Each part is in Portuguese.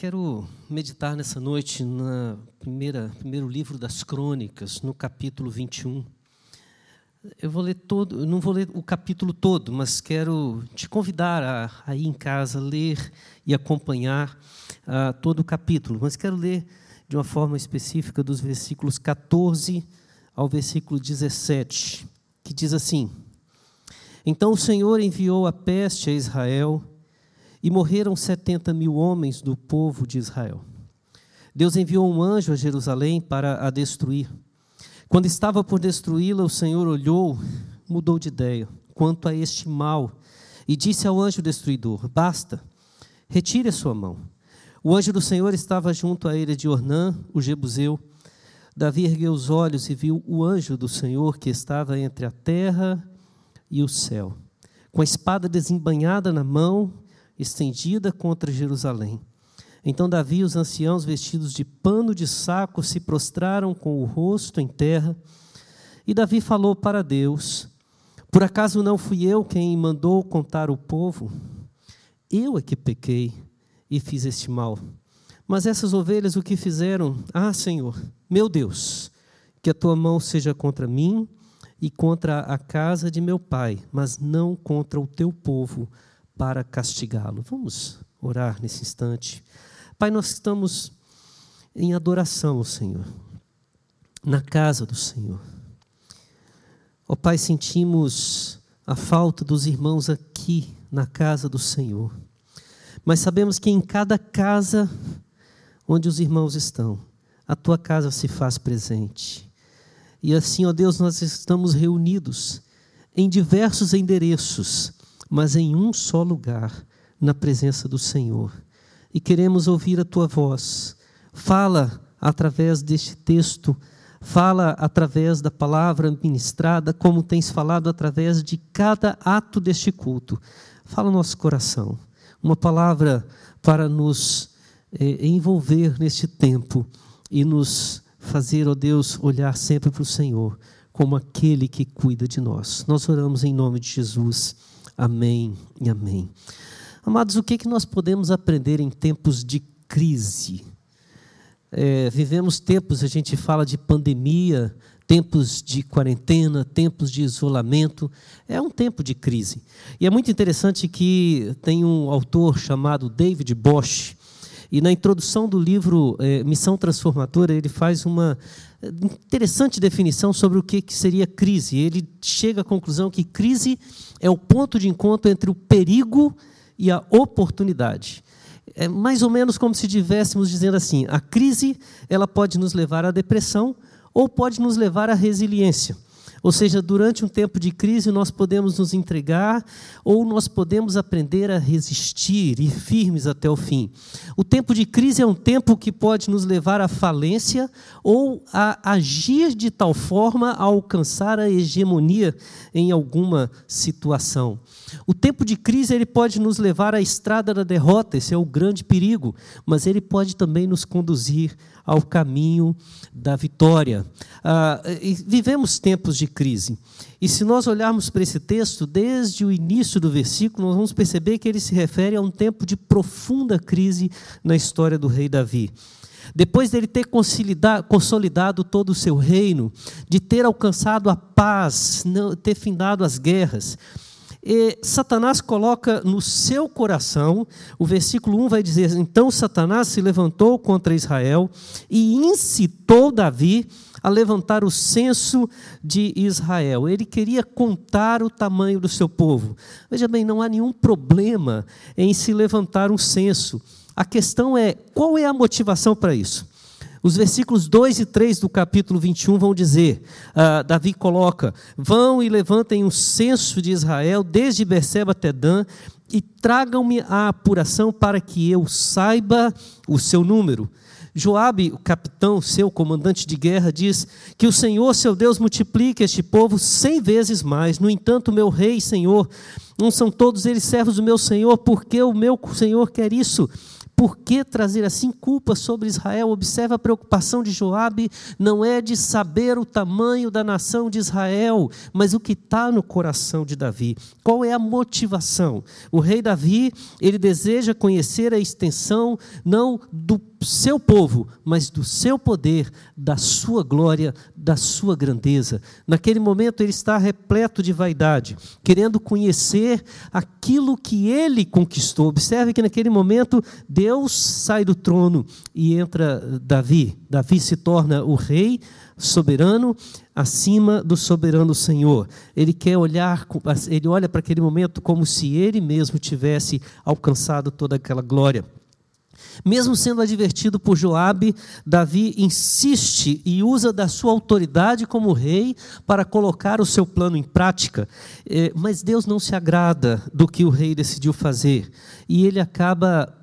quero meditar nessa noite no primeiro livro das Crônicas, no capítulo 21. Eu vou ler todo, não vou ler o capítulo todo, mas quero te convidar a, a ir em casa ler e acompanhar uh, todo o capítulo. Mas quero ler de uma forma específica dos versículos 14 ao versículo 17, que diz assim: Então o Senhor enviou a peste a Israel e morreram setenta mil homens do povo de Israel. Deus enviou um anjo a Jerusalém para a destruir. Quando estava por destruí-la, o Senhor olhou, mudou de ideia quanto a este mal e disse ao anjo destruidor: Basta, retire a sua mão. O anjo do Senhor estava junto à ilha de Ornã, o Jebuseu. Davi ergueu os olhos e viu o anjo do Senhor que estava entre a terra e o céu, com a espada desembanhada na mão estendida contra Jerusalém. Então Davi e os anciãos, vestidos de pano de saco, se prostraram com o rosto em terra. E Davi falou para Deus: Por acaso não fui eu quem mandou contar o povo? Eu é que pequei e fiz este mal. Mas essas ovelhas o que fizeram? Ah, Senhor, meu Deus, que a tua mão seja contra mim e contra a casa de meu pai, mas não contra o teu povo para castigá-lo. Vamos orar nesse instante. Pai, nós estamos em adoração ao Senhor, na casa do Senhor. Ó oh, Pai, sentimos a falta dos irmãos aqui na casa do Senhor, mas sabemos que em cada casa onde os irmãos estão, a tua casa se faz presente. E assim, ó Deus, nós estamos reunidos em diversos endereços mas em um só lugar, na presença do Senhor. E queremos ouvir a tua voz. Fala através deste texto, fala através da palavra ministrada, como tens falado através de cada ato deste culto. Fala nosso coração. Uma palavra para nos eh, envolver neste tempo e nos fazer, ó Deus, olhar sempre para o Senhor como aquele que cuida de nós. Nós oramos em nome de Jesus. Amém e amém. Amados, o que, que nós podemos aprender em tempos de crise? É, vivemos tempos, a gente fala de pandemia, tempos de quarentena, tempos de isolamento, é um tempo de crise. E é muito interessante que tem um autor chamado David Bosch, e na introdução do livro é, Missão Transformadora, ele faz uma interessante definição sobre o que seria crise. Ele chega à conclusão que crise é o ponto de encontro entre o perigo e a oportunidade. É mais ou menos como se estivéssemos dizendo assim: a crise ela pode nos levar à depressão ou pode nos levar à resiliência. Ou seja, durante um tempo de crise, nós podemos nos entregar ou nós podemos aprender a resistir e firmes até o fim. O tempo de crise é um tempo que pode nos levar à falência ou a agir de tal forma a alcançar a hegemonia em alguma situação. O tempo de crise ele pode nos levar à estrada da derrota, esse é o grande perigo, mas ele pode também nos conduzir ao caminho da vitória. Ah, vivemos tempos de crise. E se nós olharmos para esse texto, desde o início do versículo, nós vamos perceber que ele se refere a um tempo de profunda crise na história do rei Davi. Depois dele ter consolidado todo o seu reino, de ter alcançado a paz, ter findado as guerras, e Satanás coloca no seu coração, o versículo 1 vai dizer: Então Satanás se levantou contra Israel e incitou Davi a levantar o censo de Israel. Ele queria contar o tamanho do seu povo. Veja bem, não há nenhum problema em se levantar um censo. A questão é qual é a motivação para isso? Os versículos 2 e 3 do capítulo 21 vão dizer: uh, Davi coloca, vão e levantem um censo de Israel, desde Berseba até Dan, e tragam-me a apuração para que eu saiba o seu número. Joabe, o capitão, seu comandante de guerra, diz que o Senhor, seu Deus, multiplique este povo cem vezes mais. No entanto, meu rei, Senhor, não são todos eles servos do meu Senhor, porque o meu Senhor quer isso por que trazer assim culpa sobre Israel? Observa a preocupação de Joabe, não é de saber o tamanho da nação de Israel, mas o que está no coração de Davi. Qual é a motivação? O rei Davi, ele deseja conhecer a extensão não do seu povo, mas do seu poder, da sua glória, da sua grandeza. Naquele momento ele está repleto de vaidade, querendo conhecer aquilo que ele conquistou. Observe que naquele momento Deus sai do trono e entra Davi. Davi se torna o rei soberano acima do soberano Senhor. Ele quer olhar, ele olha para aquele momento como se ele mesmo tivesse alcançado toda aquela glória. Mesmo sendo advertido por Joabe, Davi insiste e usa da sua autoridade como rei para colocar o seu plano em prática. É, mas Deus não se agrada do que o rei decidiu fazer e ele acaba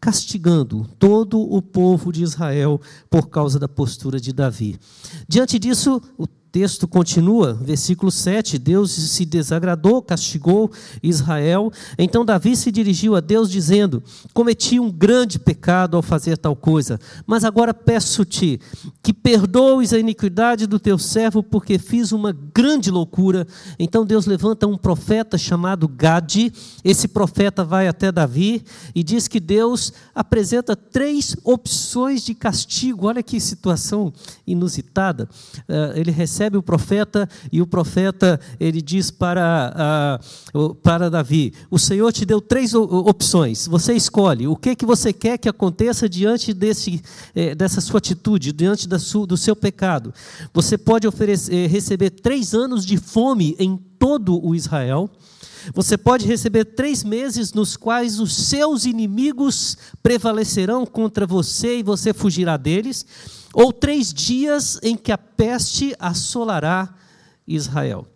castigando todo o povo de Israel por causa da postura de Davi. Diante disso, o texto continua, versículo 7, Deus se desagradou, castigou Israel. Então Davi se dirigiu a Deus dizendo: Cometi um grande pecado ao fazer tal coisa, mas agora peço-te que perdoes a iniquidade do teu servo, porque fiz uma grande loucura. Então Deus levanta um profeta chamado Gade. Esse profeta vai até Davi e diz que Deus apresenta três opções de castigo. Olha que situação inusitada. Uh, ele recebe recebe o profeta e o profeta ele diz para, uh, para Davi: O Senhor te deu três opções. Você escolhe o que que você quer que aconteça diante desse, eh, dessa sua atitude, diante da sua, do seu pecado. Você pode oferecer, eh, receber três anos de fome em todo o Israel. Você pode receber três meses nos quais os seus inimigos prevalecerão contra você e você fugirá deles ou três dias em que a peste assolará Israel.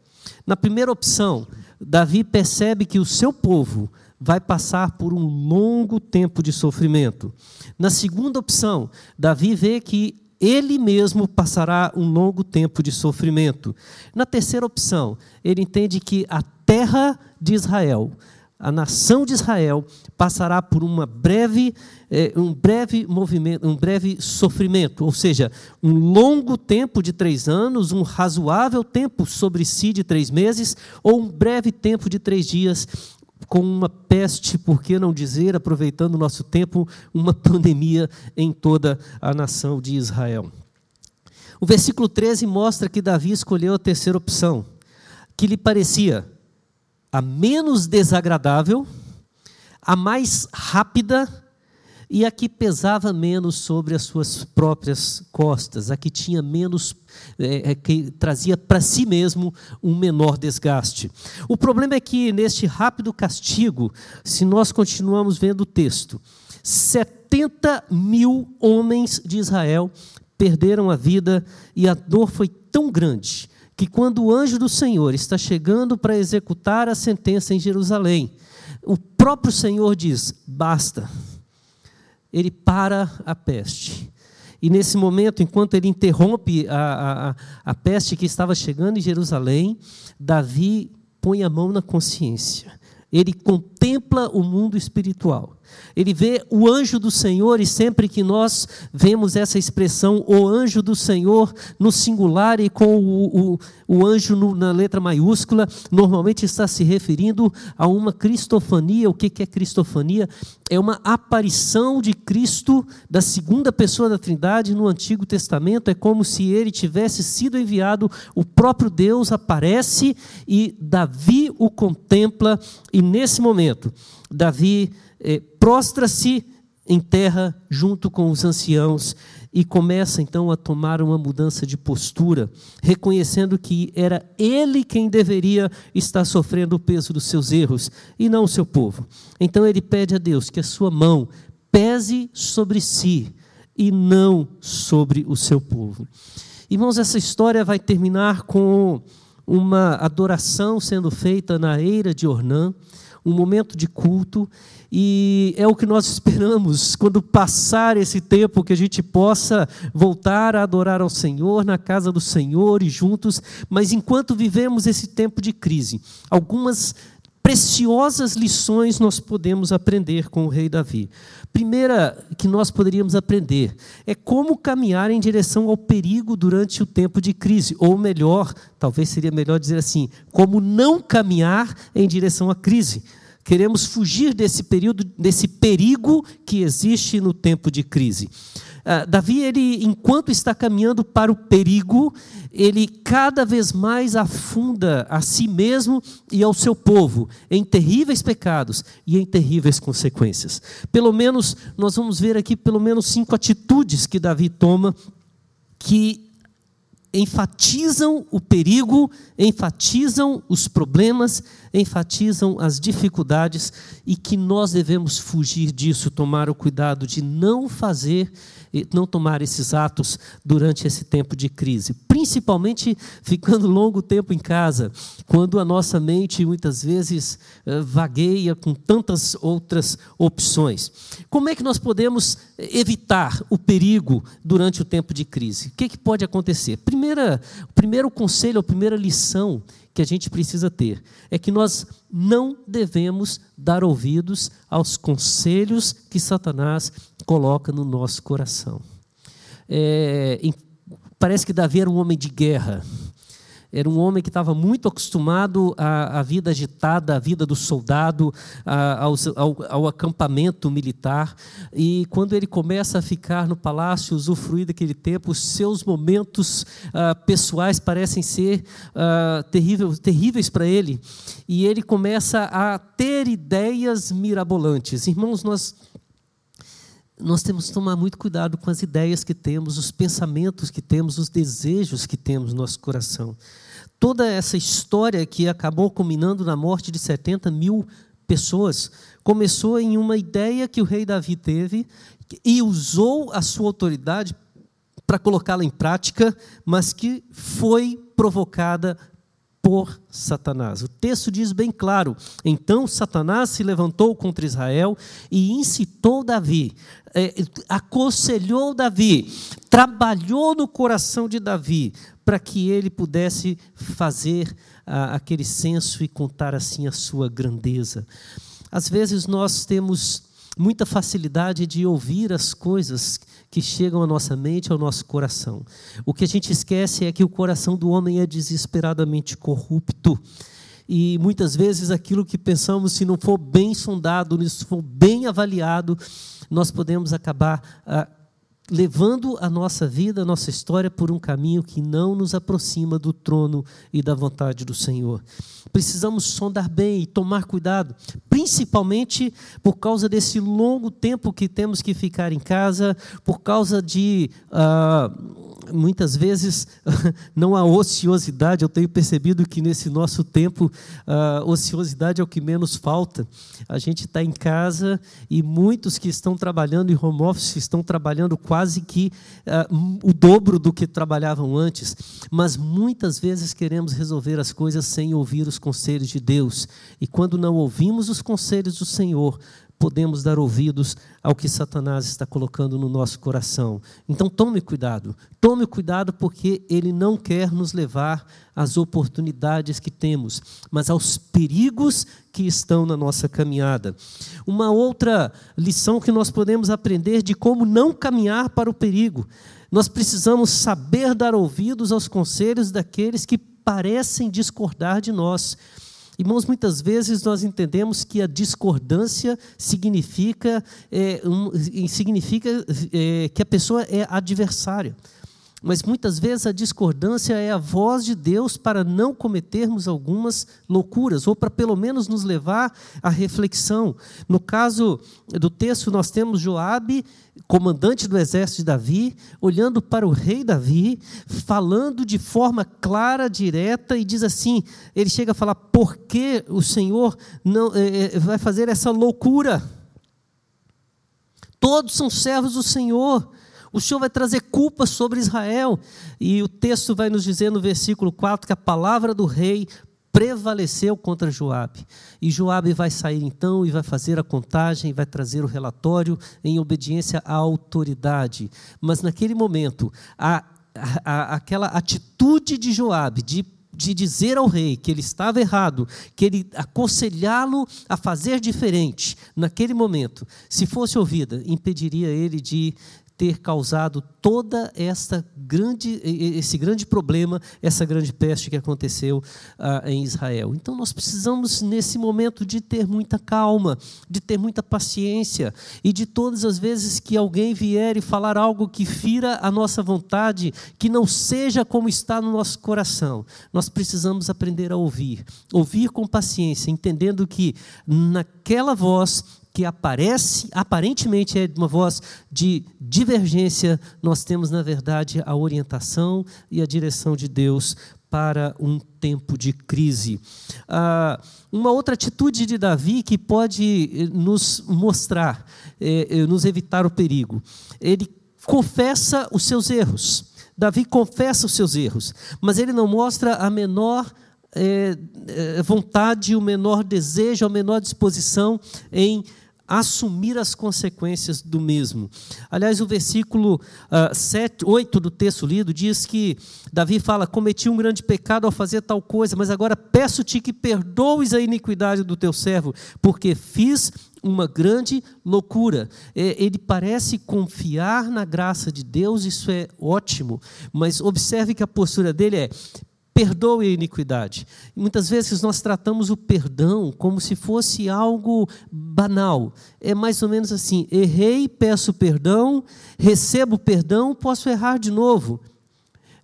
Na primeira opção, Davi percebe que o seu povo vai passar por um longo tempo de sofrimento. Na segunda opção, Davi vê que ele mesmo passará um longo tempo de sofrimento. Na terceira opção, ele entende que a terra de Israel a nação de Israel passará por uma breve, eh, um breve movimento, um breve sofrimento, ou seja, um longo tempo de três anos, um razoável tempo sobre si de três meses, ou um breve tempo de três dias, com uma peste, por que não dizer, aproveitando o nosso tempo, uma pandemia em toda a nação de Israel. O versículo 13 mostra que Davi escolheu a terceira opção, que lhe parecia a menos desagradável, a mais rápida e a que pesava menos sobre as suas próprias costas, a que tinha menos, é, é que trazia para si mesmo um menor desgaste. O problema é que neste rápido castigo, se nós continuamos vendo o texto, 70 mil homens de Israel perderam a vida e a dor foi tão grande que quando o anjo do Senhor está chegando para executar a sentença em Jerusalém, o próprio Senhor diz: basta. Ele para a peste. E nesse momento, enquanto ele interrompe a, a, a peste que estava chegando em Jerusalém, Davi põe a mão na consciência. Ele contempla o mundo espiritual. Ele vê o anjo do Senhor, e sempre que nós vemos essa expressão, o anjo do Senhor, no singular e com o, o, o anjo no, na letra maiúscula, normalmente está se referindo a uma cristofania. O que, que é cristofania? É uma aparição de Cristo, da segunda pessoa da Trindade, no Antigo Testamento. É como se ele tivesse sido enviado, o próprio Deus aparece e Davi o contempla, e nesse momento, Davi eh, prostra-se em terra junto com os anciãos e começa então a tomar uma mudança de postura, reconhecendo que era ele quem deveria estar sofrendo o peso dos seus erros e não o seu povo. Então ele pede a Deus que a sua mão pese sobre si e não sobre o seu povo. Irmãos, essa história vai terminar com uma adoração sendo feita na eira de Ornã um momento de culto, e é o que nós esperamos. Quando passar esse tempo, que a gente possa voltar a adorar ao Senhor na casa do Senhor e juntos, mas enquanto vivemos esse tempo de crise, algumas preciosas lições nós podemos aprender com o rei Davi. Primeira que nós poderíamos aprender é como caminhar em direção ao perigo durante o tempo de crise, ou melhor, talvez seria melhor dizer assim, como não caminhar em direção à crise. Queremos fugir desse período, desse perigo que existe no tempo de crise. Uh, Davi, ele, enquanto está caminhando para o perigo, ele cada vez mais afunda a si mesmo e ao seu povo em terríveis pecados e em terríveis consequências. Pelo menos, nós vamos ver aqui pelo menos cinco atitudes que Davi toma que enfatizam o perigo, enfatizam os problemas, enfatizam as dificuldades e que nós devemos fugir disso, tomar o cuidado de não fazer não tomar esses atos durante esse tempo de crise, principalmente ficando longo tempo em casa, quando a nossa mente muitas vezes eh, vagueia com tantas outras opções. Como é que nós podemos evitar o perigo durante o tempo de crise? O que, é que pode acontecer? Primeira, o primeiro conselho, a primeira lição que a gente precisa ter é que nós não devemos dar ouvidos aos conselhos que Satanás coloca no nosso coração. É, parece que Davi era um homem de guerra. Era um homem que estava muito acostumado à, à, vida agitada, à vida do soldado, a, ao, ao, ao, acampamento militar. E quando ele começa a ficar no palácio, usufruir daquele tempo, os seus momentos ah, pessoais parecem ser ah, terríveis para ele. E ele começa a ter ideias mirabolantes. Irmãos, nós nós temos que tomar muito cuidado com as ideias que temos, os pensamentos que temos, os desejos que temos no nosso coração. Toda essa história que acabou culminando na morte de 70 mil pessoas começou em uma ideia que o rei Davi teve e usou a sua autoridade para colocá-la em prática, mas que foi provocada por Satanás. O texto diz bem claro: então Satanás se levantou contra Israel e incitou Davi, é, aconselhou Davi, trabalhou no coração de Davi para que ele pudesse fazer ah, aquele censo e contar assim a sua grandeza. Às vezes nós temos muita facilidade de ouvir as coisas que chegam à nossa mente, ao nosso coração. O que a gente esquece é que o coração do homem é desesperadamente corrupto. E muitas vezes aquilo que pensamos, se não for bem sondado, se for bem avaliado, nós podemos acabar ah, levando a nossa vida, a nossa história por um caminho que não nos aproxima do trono e da vontade do Senhor. Precisamos sondar bem e tomar cuidado, principalmente por causa desse longo tempo que temos que ficar em casa, por causa de. Uh, muitas vezes não há ociosidade. Eu tenho percebido que nesse nosso tempo, ociosidade é o que menos falta. A gente está em casa e muitos que estão trabalhando em home office estão trabalhando quase que uh, o dobro do que trabalhavam antes. Mas muitas vezes queremos resolver as coisas sem ouvir os conselhos de Deus. E quando não ouvimos os conselhos do Senhor, podemos dar ouvidos ao que Satanás está colocando no nosso coração. Então tome cuidado, tome cuidado porque ele não quer nos levar às oportunidades que temos, mas aos perigos que estão na nossa caminhada. Uma outra lição que nós podemos aprender de como não caminhar para o perigo. Nós precisamos saber dar ouvidos aos conselhos daqueles que parecem discordar de nós. Irmãos, muitas vezes nós entendemos que a discordância significa, é, um, significa é, que a pessoa é adversária. Mas muitas vezes a discordância é a voz de Deus para não cometermos algumas loucuras, ou para pelo menos nos levar à reflexão. No caso do texto, nós temos Joabe, comandante do exército de Davi, olhando para o rei Davi, falando de forma clara, direta, e diz assim: ele chega a falar, por que o Senhor não é, vai fazer essa loucura? Todos são servos do Senhor. O Senhor vai trazer culpa sobre Israel. E o texto vai nos dizer no versículo 4 que a palavra do rei prevaleceu contra Joabe. E Joabe vai sair então e vai fazer a contagem, vai trazer o relatório em obediência à autoridade. Mas naquele momento, a, a, aquela atitude de Joabe de de dizer ao rei que ele estava errado, que ele aconselhá-lo a fazer diferente, naquele momento, se fosse ouvida, impediria ele de ter causado toda esta grande, esse grande problema, essa grande peste que aconteceu ah, em Israel. Então nós precisamos nesse momento de ter muita calma, de ter muita paciência e de todas as vezes que alguém vier e falar algo que fira a nossa vontade, que não seja como está no nosso coração, nós precisamos aprender a ouvir, ouvir com paciência, entendendo que naquela voz que aparece, aparentemente é uma voz de divergência, nós temos, na verdade, a orientação e a direção de Deus para um tempo de crise. Ah, uma outra atitude de Davi que pode eh, nos mostrar, eh, eh, nos evitar o perigo. Ele confessa os seus erros. Davi confessa os seus erros, mas ele não mostra a menor é, vontade, o menor desejo, a menor disposição em assumir as consequências do mesmo. Aliás, o versículo uh, 7, 8 do texto lido diz que Davi fala: Cometi um grande pecado ao fazer tal coisa, mas agora peço-te que perdoes a iniquidade do teu servo, porque fiz uma grande loucura. É, ele parece confiar na graça de Deus, isso é ótimo, mas observe que a postura dele é: perdoe a iniquidade. Muitas vezes nós tratamos o perdão como se fosse algo banal. É mais ou menos assim: errei, peço perdão, recebo perdão, posso errar de novo.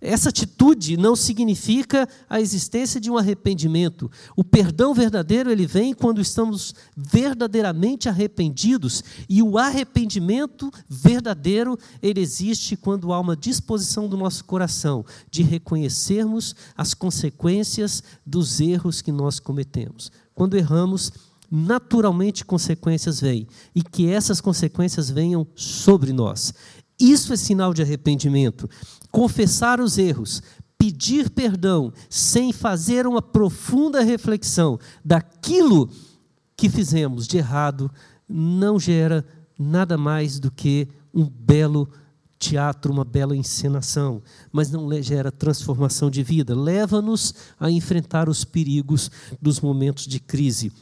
Essa atitude não significa a existência de um arrependimento. O perdão verdadeiro ele vem quando estamos verdadeiramente arrependidos e o arrependimento verdadeiro ele existe quando há uma disposição do nosso coração de reconhecermos as consequências dos erros que nós cometemos. Quando erramos, naturalmente consequências vêm e que essas consequências venham sobre nós. Isso é sinal de arrependimento. Confessar os erros, pedir perdão, sem fazer uma profunda reflexão daquilo que fizemos de errado, não gera nada mais do que um belo teatro, uma bela encenação, mas não gera transformação de vida. Leva-nos a enfrentar os perigos dos momentos de crise.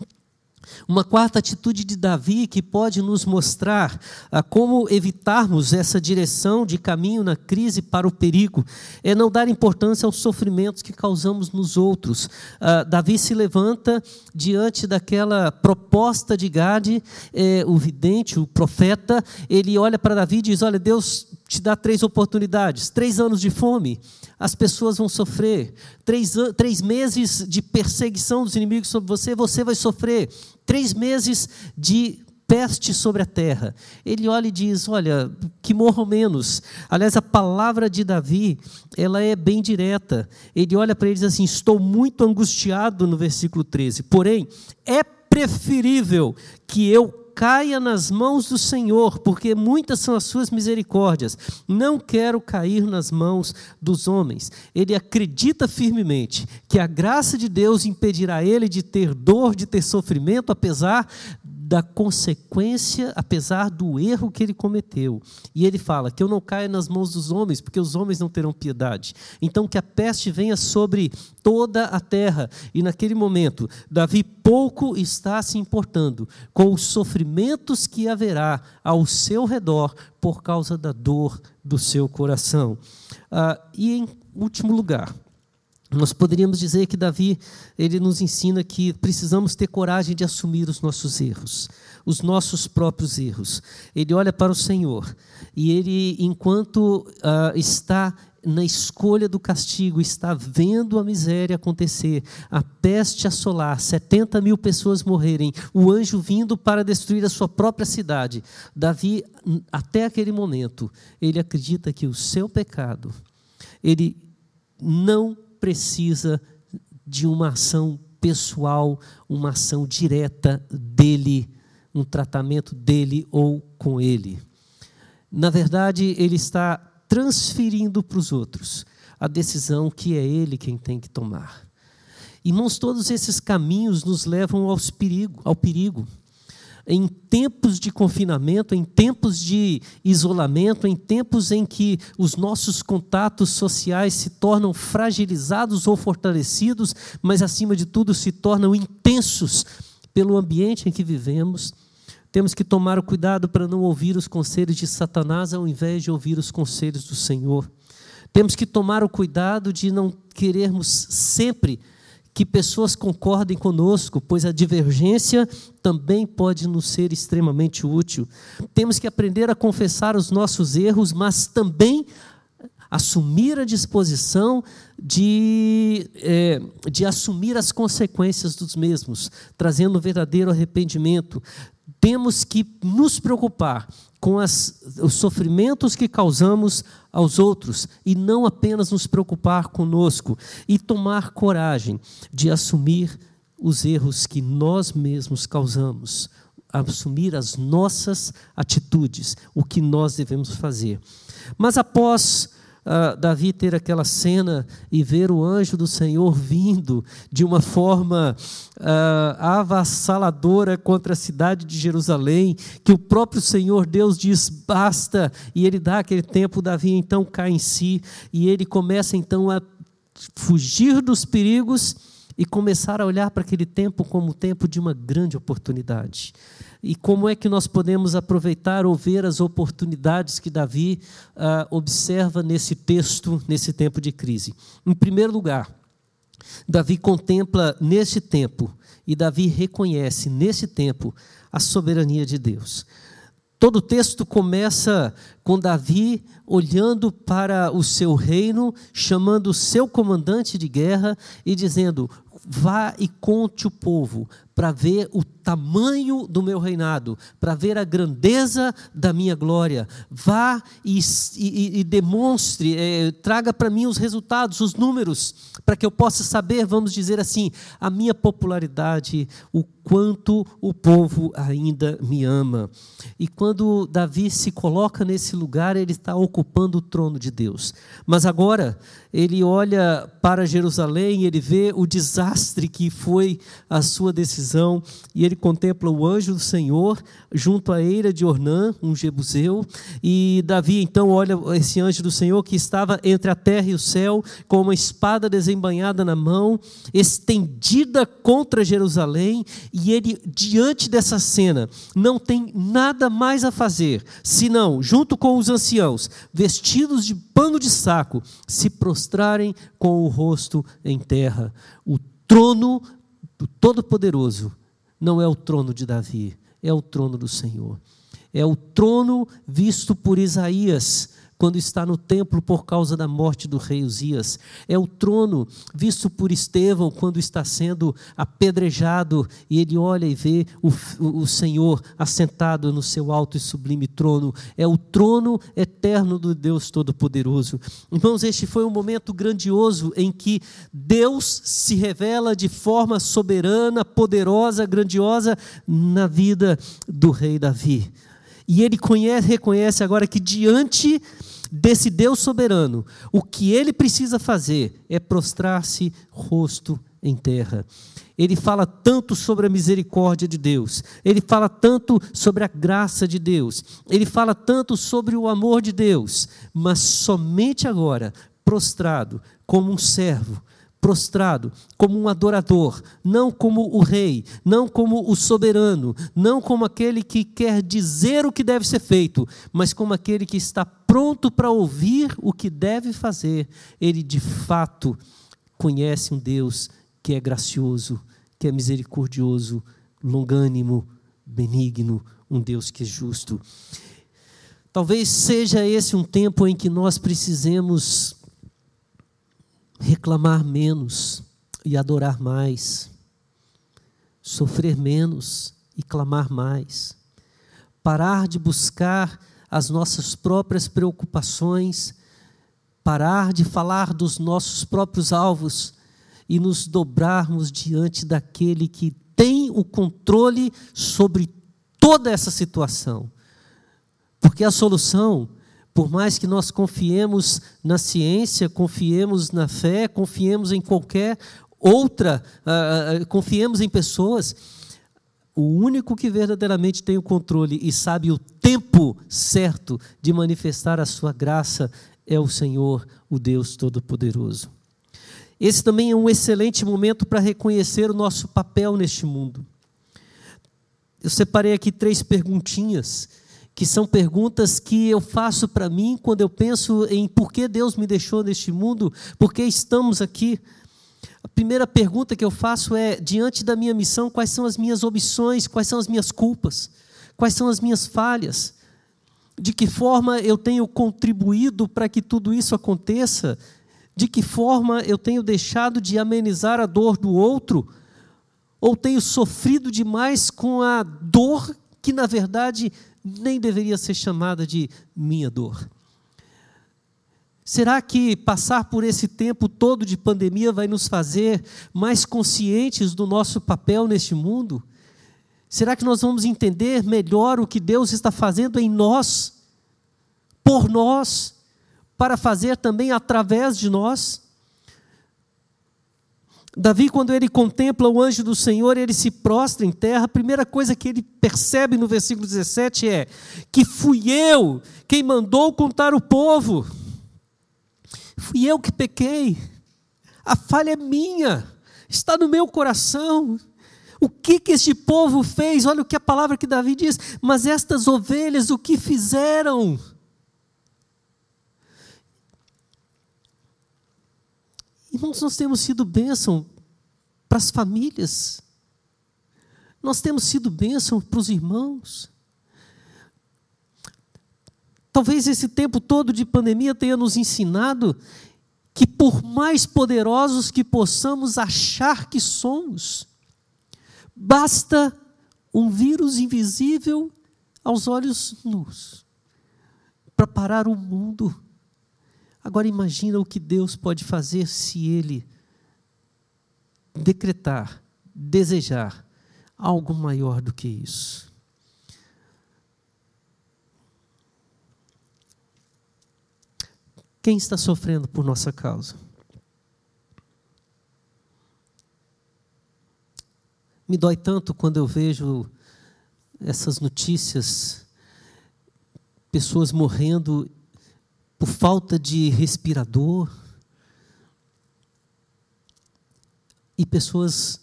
Uma quarta atitude de Davi que pode nos mostrar ah, como evitarmos essa direção de caminho na crise para o perigo é não dar importância aos sofrimentos que causamos nos outros. Ah, Davi se levanta diante daquela proposta de Gade, eh, o vidente, o profeta, ele olha para Davi e diz: Olha, Deus te dá três oportunidades, três anos de fome, as pessoas vão sofrer, três, três meses de perseguição dos inimigos sobre você, você vai sofrer, três meses de peste sobre a terra. Ele olha e diz: Olha, que morram menos. Aliás, a palavra de Davi, ela é bem direta. Ele olha para ele e diz assim: Estou muito angustiado, no versículo 13. Porém, é preferível que eu caia nas mãos do Senhor, porque muitas são as suas misericórdias. Não quero cair nas mãos dos homens. Ele acredita firmemente que a graça de Deus impedirá ele de ter dor, de ter sofrimento, apesar da consequência, apesar do erro que ele cometeu. E ele fala que eu não caia nas mãos dos homens, porque os homens não terão piedade. Então que a peste venha sobre toda a terra. E naquele momento, Davi pouco está se importando com os sofrimentos que haverá ao seu redor por causa da dor do seu coração. Ah, e em último lugar, nós poderíamos dizer que Davi, ele nos ensina que precisamos ter coragem de assumir os nossos erros, os nossos próprios erros. Ele olha para o Senhor e ele, enquanto uh, está na escolha do castigo, está vendo a miséria acontecer, a peste assolar, 70 mil pessoas morrerem, o anjo vindo para destruir a sua própria cidade. Davi, até aquele momento, ele acredita que o seu pecado, ele não precisa de uma ação pessoal, uma ação direta dele, um tratamento dele ou com ele. Na verdade, ele está transferindo para os outros a decisão que é ele quem tem que tomar. Irmãos, todos esses caminhos nos levam aos perigo, ao perigo. Em tempos de confinamento, em tempos de isolamento, em tempos em que os nossos contatos sociais se tornam fragilizados ou fortalecidos, mas acima de tudo se tornam intensos pelo ambiente em que vivemos, temos que tomar o cuidado para não ouvir os conselhos de Satanás ao invés de ouvir os conselhos do Senhor. Temos que tomar o cuidado de não querermos sempre que pessoas concordem conosco, pois a divergência também pode nos ser extremamente útil. Temos que aprender a confessar os nossos erros, mas também assumir a disposição de, é, de assumir as consequências dos mesmos, trazendo verdadeiro arrependimento. Temos que nos preocupar com as, os sofrimentos que causamos aos outros e não apenas nos preocupar conosco e tomar coragem de assumir os erros que nós mesmos causamos, assumir as nossas atitudes, o que nós devemos fazer. Mas após uh, Davi ter aquela cena e ver o anjo do Senhor vindo de uma forma uh, avassaladora contra a cidade de Jerusalém, que o próprio Senhor Deus diz basta, e ele dá aquele tempo, Davi então cai em si, e ele começa então a fugir dos perigos e começar a olhar para aquele tempo como o tempo de uma grande oportunidade. E como é que nós podemos aproveitar ou ver as oportunidades que Davi ah, observa nesse texto, nesse tempo de crise? Em primeiro lugar, Davi contempla nesse tempo, e Davi reconhece nesse tempo a soberania de Deus. Todo o texto começa com Davi olhando para o seu reino, chamando o seu comandante de guerra e dizendo: Vá e conte o povo para ver o tamanho do meu reinado, para ver a grandeza da minha glória. Vá e, e, e demonstre, é, traga para mim os resultados, os números, para que eu possa saber, vamos dizer assim, a minha popularidade, o quanto o povo ainda me ama. E quando Davi se coloca nesse lugar, ele está ocupando o trono de Deus. Mas agora, ele olha para Jerusalém, ele vê o desastre que foi a sua decisão, e ele contempla o anjo do Senhor junto à eira de Ornã, um jebuseu, e Davi então olha esse anjo do Senhor que estava entre a terra e o céu, com uma espada desembanhada na mão, estendida contra Jerusalém, e ele, diante dessa cena, não tem nada mais a fazer, senão, junto com os anciãos, vestidos de pano de saco, se prostrarem com o rosto em terra. O trono do Todo-Poderoso não é o trono de Davi, é o trono do Senhor. É o trono visto por Isaías quando está no templo por causa da morte do rei Uzias. É o trono visto por Estevão quando está sendo apedrejado e ele olha e vê o, o, Senhor assentado no seu alto e sublime trono. É o trono eterno do Deus Todo-Poderoso. Irmãos, este foi um momento grandioso em que Deus se revela de forma soberana, poderosa, grandiosa na vida do rei Davi. E ele conhece, reconhece agora que diante desse Deus soberano, o que ele precisa fazer é prostrar-se rosto em terra. Ele fala tanto sobre a misericórdia de Deus, ele fala tanto sobre a graça de Deus, ele fala tanto sobre o amor de Deus, mas somente agora, prostrado como um servo, prostrado, como um adorador, não como o rei, não como o soberano, não como aquele que quer dizer o que deve ser feito, mas como aquele que está pronto para ouvir o que deve fazer. Ele de fato conhece um Deus que é gracioso, que é misericordioso, longânimo, benigno, um Deus que é justo. Talvez seja esse um tempo em que nós precisemos reclamar menos e adorar mais, sofrer menos e clamar mais, parar de buscar as nossas próprias preocupações, parar de falar dos nossos próprios alvos e nos dobrarmos diante daquele que tem o controle sobre toda essa situação. Porque a solução por mais que nós confiemos na ciência, confiemos na fé, confiemos em qualquer outra, uh, confiemos em pessoas, o único que verdadeiramente tem o controle e sabe o tempo certo de manifestar a sua graça é o Senhor, o Deus Todo-Poderoso. Esse também é um excelente momento para reconhecer o nosso papel neste mundo. Eu separei aqui três perguntinhas, que são perguntas que eu faço para mim quando eu penso em por que Deus me deixou neste mundo, por que estamos aqui. A primeira pergunta que eu faço é: diante da minha missão, quais são as minhas omissões, quais são as minhas culpas, quais são as minhas falhas? De que forma eu tenho contribuído para que tudo isso aconteça? De que forma eu tenho deixado de amenizar a dor do outro? Ou tenho sofrido demais com a dor que, na verdade, nem deveria ser chamada de minha dor? Será que passar por esse tempo todo de pandemia vai nos fazer mais conscientes do nosso papel neste mundo? Será que nós vamos entender melhor o que Deus está fazendo em nós, por nós, para fazer também através de nós? Davi, quando ele contempla o anjo do Senhor, ele se prostra em terra. A primeira coisa que ele percebe no versículo 17 é: que fui eu quem mandou contar o povo. Fui eu que pequei. A falha é minha. Está no meu coração. O que que este povo fez? Olha o que a palavra que Davi diz. Mas estas ovelhas, o que fizeram? Irmãos, nós temos sido bênção para as famílias. Nós temos sido bênção para os irmãos. Talvez esse tempo todo de pandemia tenha nos ensinado que, por mais poderosos que possamos achar que somos, basta um vírus invisível aos olhos nus para parar o mundo. Agora imagina o que Deus pode fazer se Ele decretar, desejar algo maior do que isso. Quem está sofrendo por nossa causa? Me dói tanto quando eu vejo essas notícias, pessoas morrendo por falta de respirador e pessoas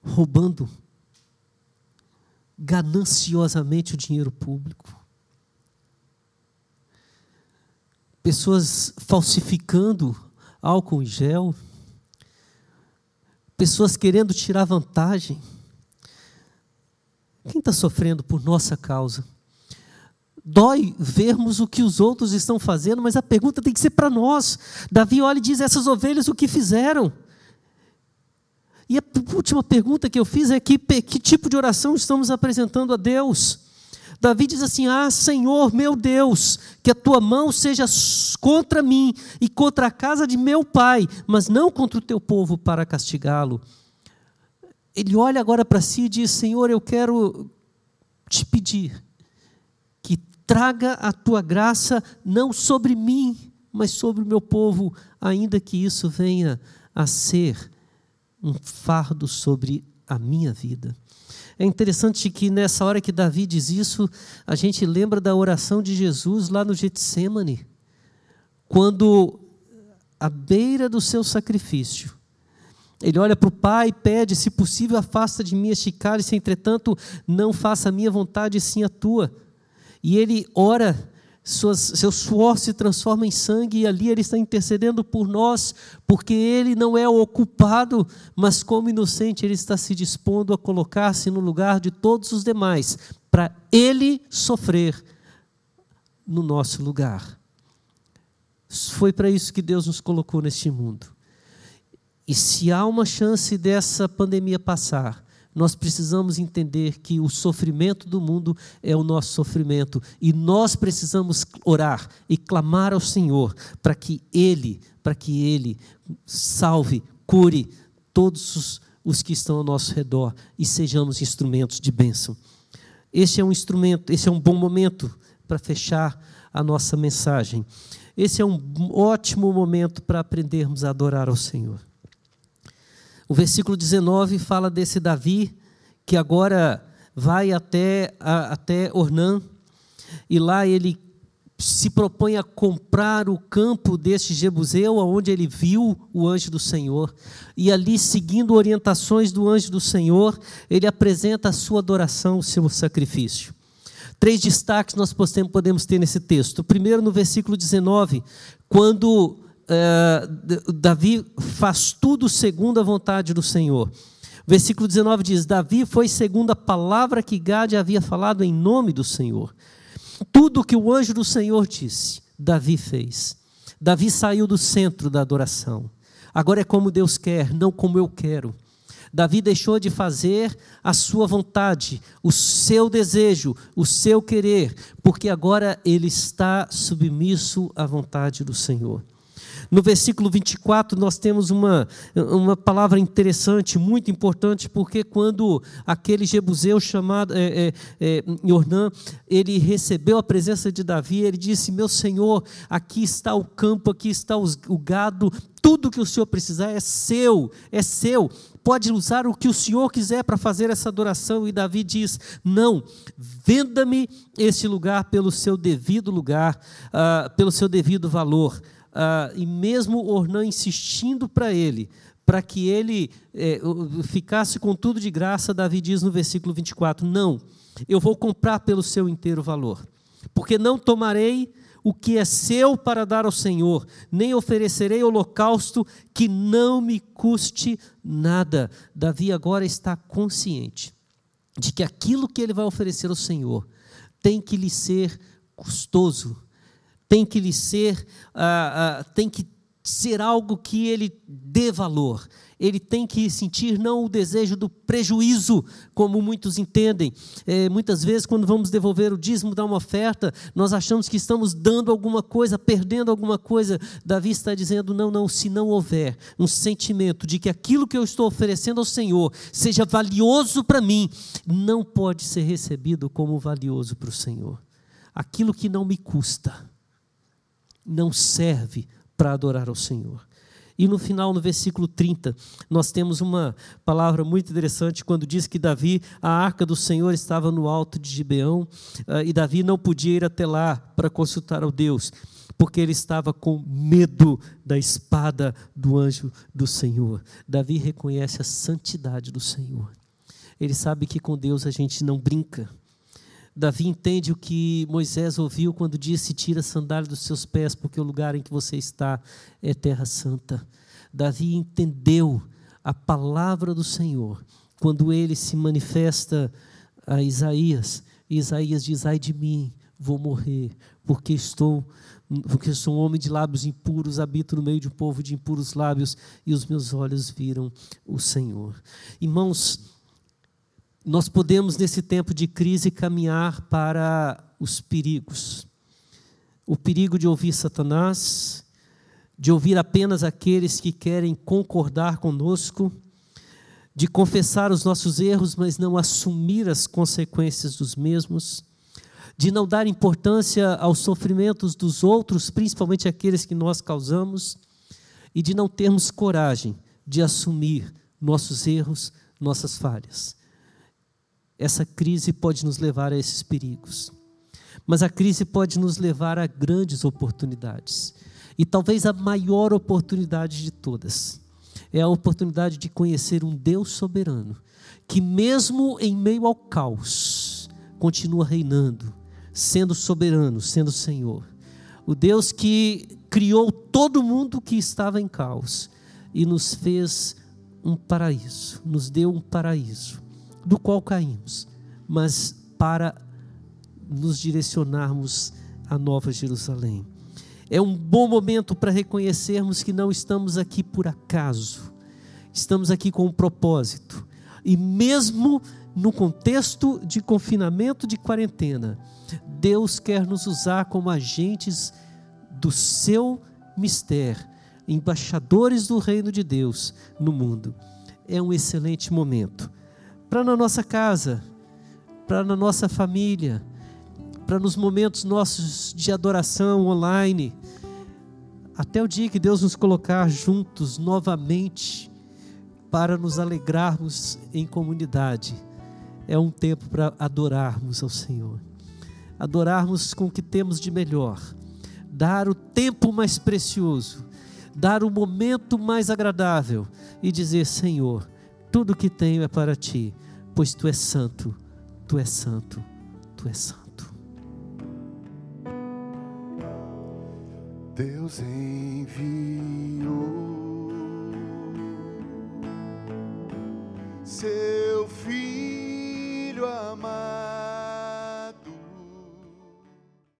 roubando gananciosamente o dinheiro público. pessoas falsificando álcool em gel, pessoas querendo tirar vantagem. Quem está sofrendo por nossa causa? Dói vermos o que os outros estão fazendo, mas a pergunta tem que ser para nós. Davi olha e diz: essas ovelhas o que fizeram? E a última pergunta que eu fiz é: que, que tipo de oração estamos apresentando a Deus? Davi diz assim: Ah, Senhor, meu Deus, que a tua mão seja contra mim e contra a casa de meu pai, mas não contra o teu povo para castigá-lo. Ele olha agora para si e diz: Senhor, eu quero te pedir traga a tua graça não sobre mim, mas sobre o meu povo, ainda que isso venha a ser um fardo sobre a minha vida. É interessante que nessa hora que Davi diz isso, a gente lembra da oração de Jesus lá no Getsemane, quando à beira do seu sacrifício, ele olha para o Pai e pede, se possível, afasta de mim este cálice, entretanto, não faça a minha vontade, sim a tua. E ele ora suas, seu suor se transforma em sangue e ali ele está intercedendo por nós, porque ele não é o culpado, mas como inocente ele está se dispondo a colocar-se no lugar de todos os demais, para ele sofrer no nosso lugar. Foi para isso que Deus nos colocou neste mundo. E se há uma chance dessa pandemia passar, nós precisamos entender que o sofrimento do mundo é o nosso sofrimento e nós precisamos orar e clamar ao Senhor para que Ele, para que Ele salve, cure todos os, os que estão ao nosso redor e sejamos instrumentos de bênção. Este é um instrumento, esse é um bom momento para fechar a nossa mensagem. Esse é um ótimo momento para aprendermos a adorar ao Senhor. O versículo 19 fala desse Davi que agora vai até, a, até Ornã, e lá ele se propõe a comprar o campo deste Jebuseu, onde ele viu o anjo do Senhor. E ali, seguindo orientações do anjo do Senhor, ele apresenta a sua adoração, o seu sacrifício. Três destaques nós podemos ter nesse texto. Primeiro, no versículo 19, quando é, Davi faz tudo segundo a vontade do Senhor. Versículo 19 diz: Davi foi segundo a palavra que Gade havia falado em nome do Senhor. Tudo que o anjo do Senhor disse, Davi fez. Davi saiu do centro da adoração. Agora é como Deus quer, não como eu quero. Davi deixou de fazer a sua vontade, o seu desejo, o seu querer, porque agora ele está submisso à vontade do Senhor. No versículo 24, nós temos uma, uma palavra interessante, muito importante, porque quando aquele Jebuseu chamado é, é, é, ele recebeu a presença de Davi, ele disse: Meu senhor, aqui está o campo, aqui está os, o gado, tudo que o senhor precisar é seu, é seu pode usar o que o Senhor quiser para fazer essa adoração. E Davi diz: Não, venda-me esse lugar pelo seu devido lugar, uh, pelo seu devido valor ah, e mesmo Ornã insistindo para ele, para que ele é, ficasse com tudo de graça, Davi diz no versículo 24: Não, eu vou comprar pelo seu inteiro valor, porque não tomarei o que é seu para dar ao Senhor, nem oferecerei holocausto que não me custe nada. Davi agora está consciente de que aquilo que ele vai oferecer ao Senhor tem que lhe ser custoso, tem que lhe ser, ah, ah, tem que ser algo que ele dê valor. Ele tem que sentir não o desejo do prejuízo, como muitos entendem. É, muitas vezes, quando vamos devolver o dízimo, dar uma oferta, nós achamos que estamos dando alguma coisa, perdendo alguma coisa. Davi está dizendo: não, não, se não houver um sentimento de que aquilo que eu estou oferecendo ao Senhor seja valioso para mim, não pode ser recebido como valioso para o Senhor. Aquilo que não me custa não serve para adorar ao Senhor. E no final, no versículo 30, nós temos uma palavra muito interessante quando diz que Davi, a arca do Senhor estava no alto de Gibeão, uh, e Davi não podia ir até lá para consultar ao Deus, porque ele estava com medo da espada do anjo do Senhor. Davi reconhece a santidade do Senhor. Ele sabe que com Deus a gente não brinca. Davi entende o que Moisés ouviu quando disse: Tira a sandália dos seus pés, porque o lugar em que você está é terra santa. Davi entendeu a palavra do Senhor quando ele se manifesta a Isaías. Isaías diz: Ai de mim, vou morrer, porque estou porque sou um homem de lábios impuros, habito no meio de um povo de impuros lábios, e os meus olhos viram o Senhor. Irmãos, nós podemos, nesse tempo de crise, caminhar para os perigos. O perigo de ouvir Satanás, de ouvir apenas aqueles que querem concordar conosco, de confessar os nossos erros, mas não assumir as consequências dos mesmos, de não dar importância aos sofrimentos dos outros, principalmente aqueles que nós causamos, e de não termos coragem de assumir nossos erros, nossas falhas essa crise pode nos levar a esses perigos. Mas a crise pode nos levar a grandes oportunidades. E talvez a maior oportunidade de todas é a oportunidade de conhecer um Deus soberano, que mesmo em meio ao caos, continua reinando, sendo soberano, sendo Senhor. O Deus que criou todo mundo que estava em caos e nos fez um paraíso, nos deu um paraíso do qual caímos, mas para nos direcionarmos à Nova Jerusalém. É um bom momento para reconhecermos que não estamos aqui por acaso, estamos aqui com um propósito. E mesmo no contexto de confinamento, de quarentena, Deus quer nos usar como agentes do seu mistério, embaixadores do reino de Deus no mundo. É um excelente momento para na nossa casa, para na nossa família, para nos momentos nossos de adoração online, até o dia que Deus nos colocar juntos novamente para nos alegrarmos em comunidade. É um tempo para adorarmos ao Senhor, adorarmos com o que temos de melhor, dar o tempo mais precioso, dar o momento mais agradável. E dizer: Senhor, tudo que tenho é para ti pois tu és santo, tu és santo, tu és santo. Deus enviou seu filho amado.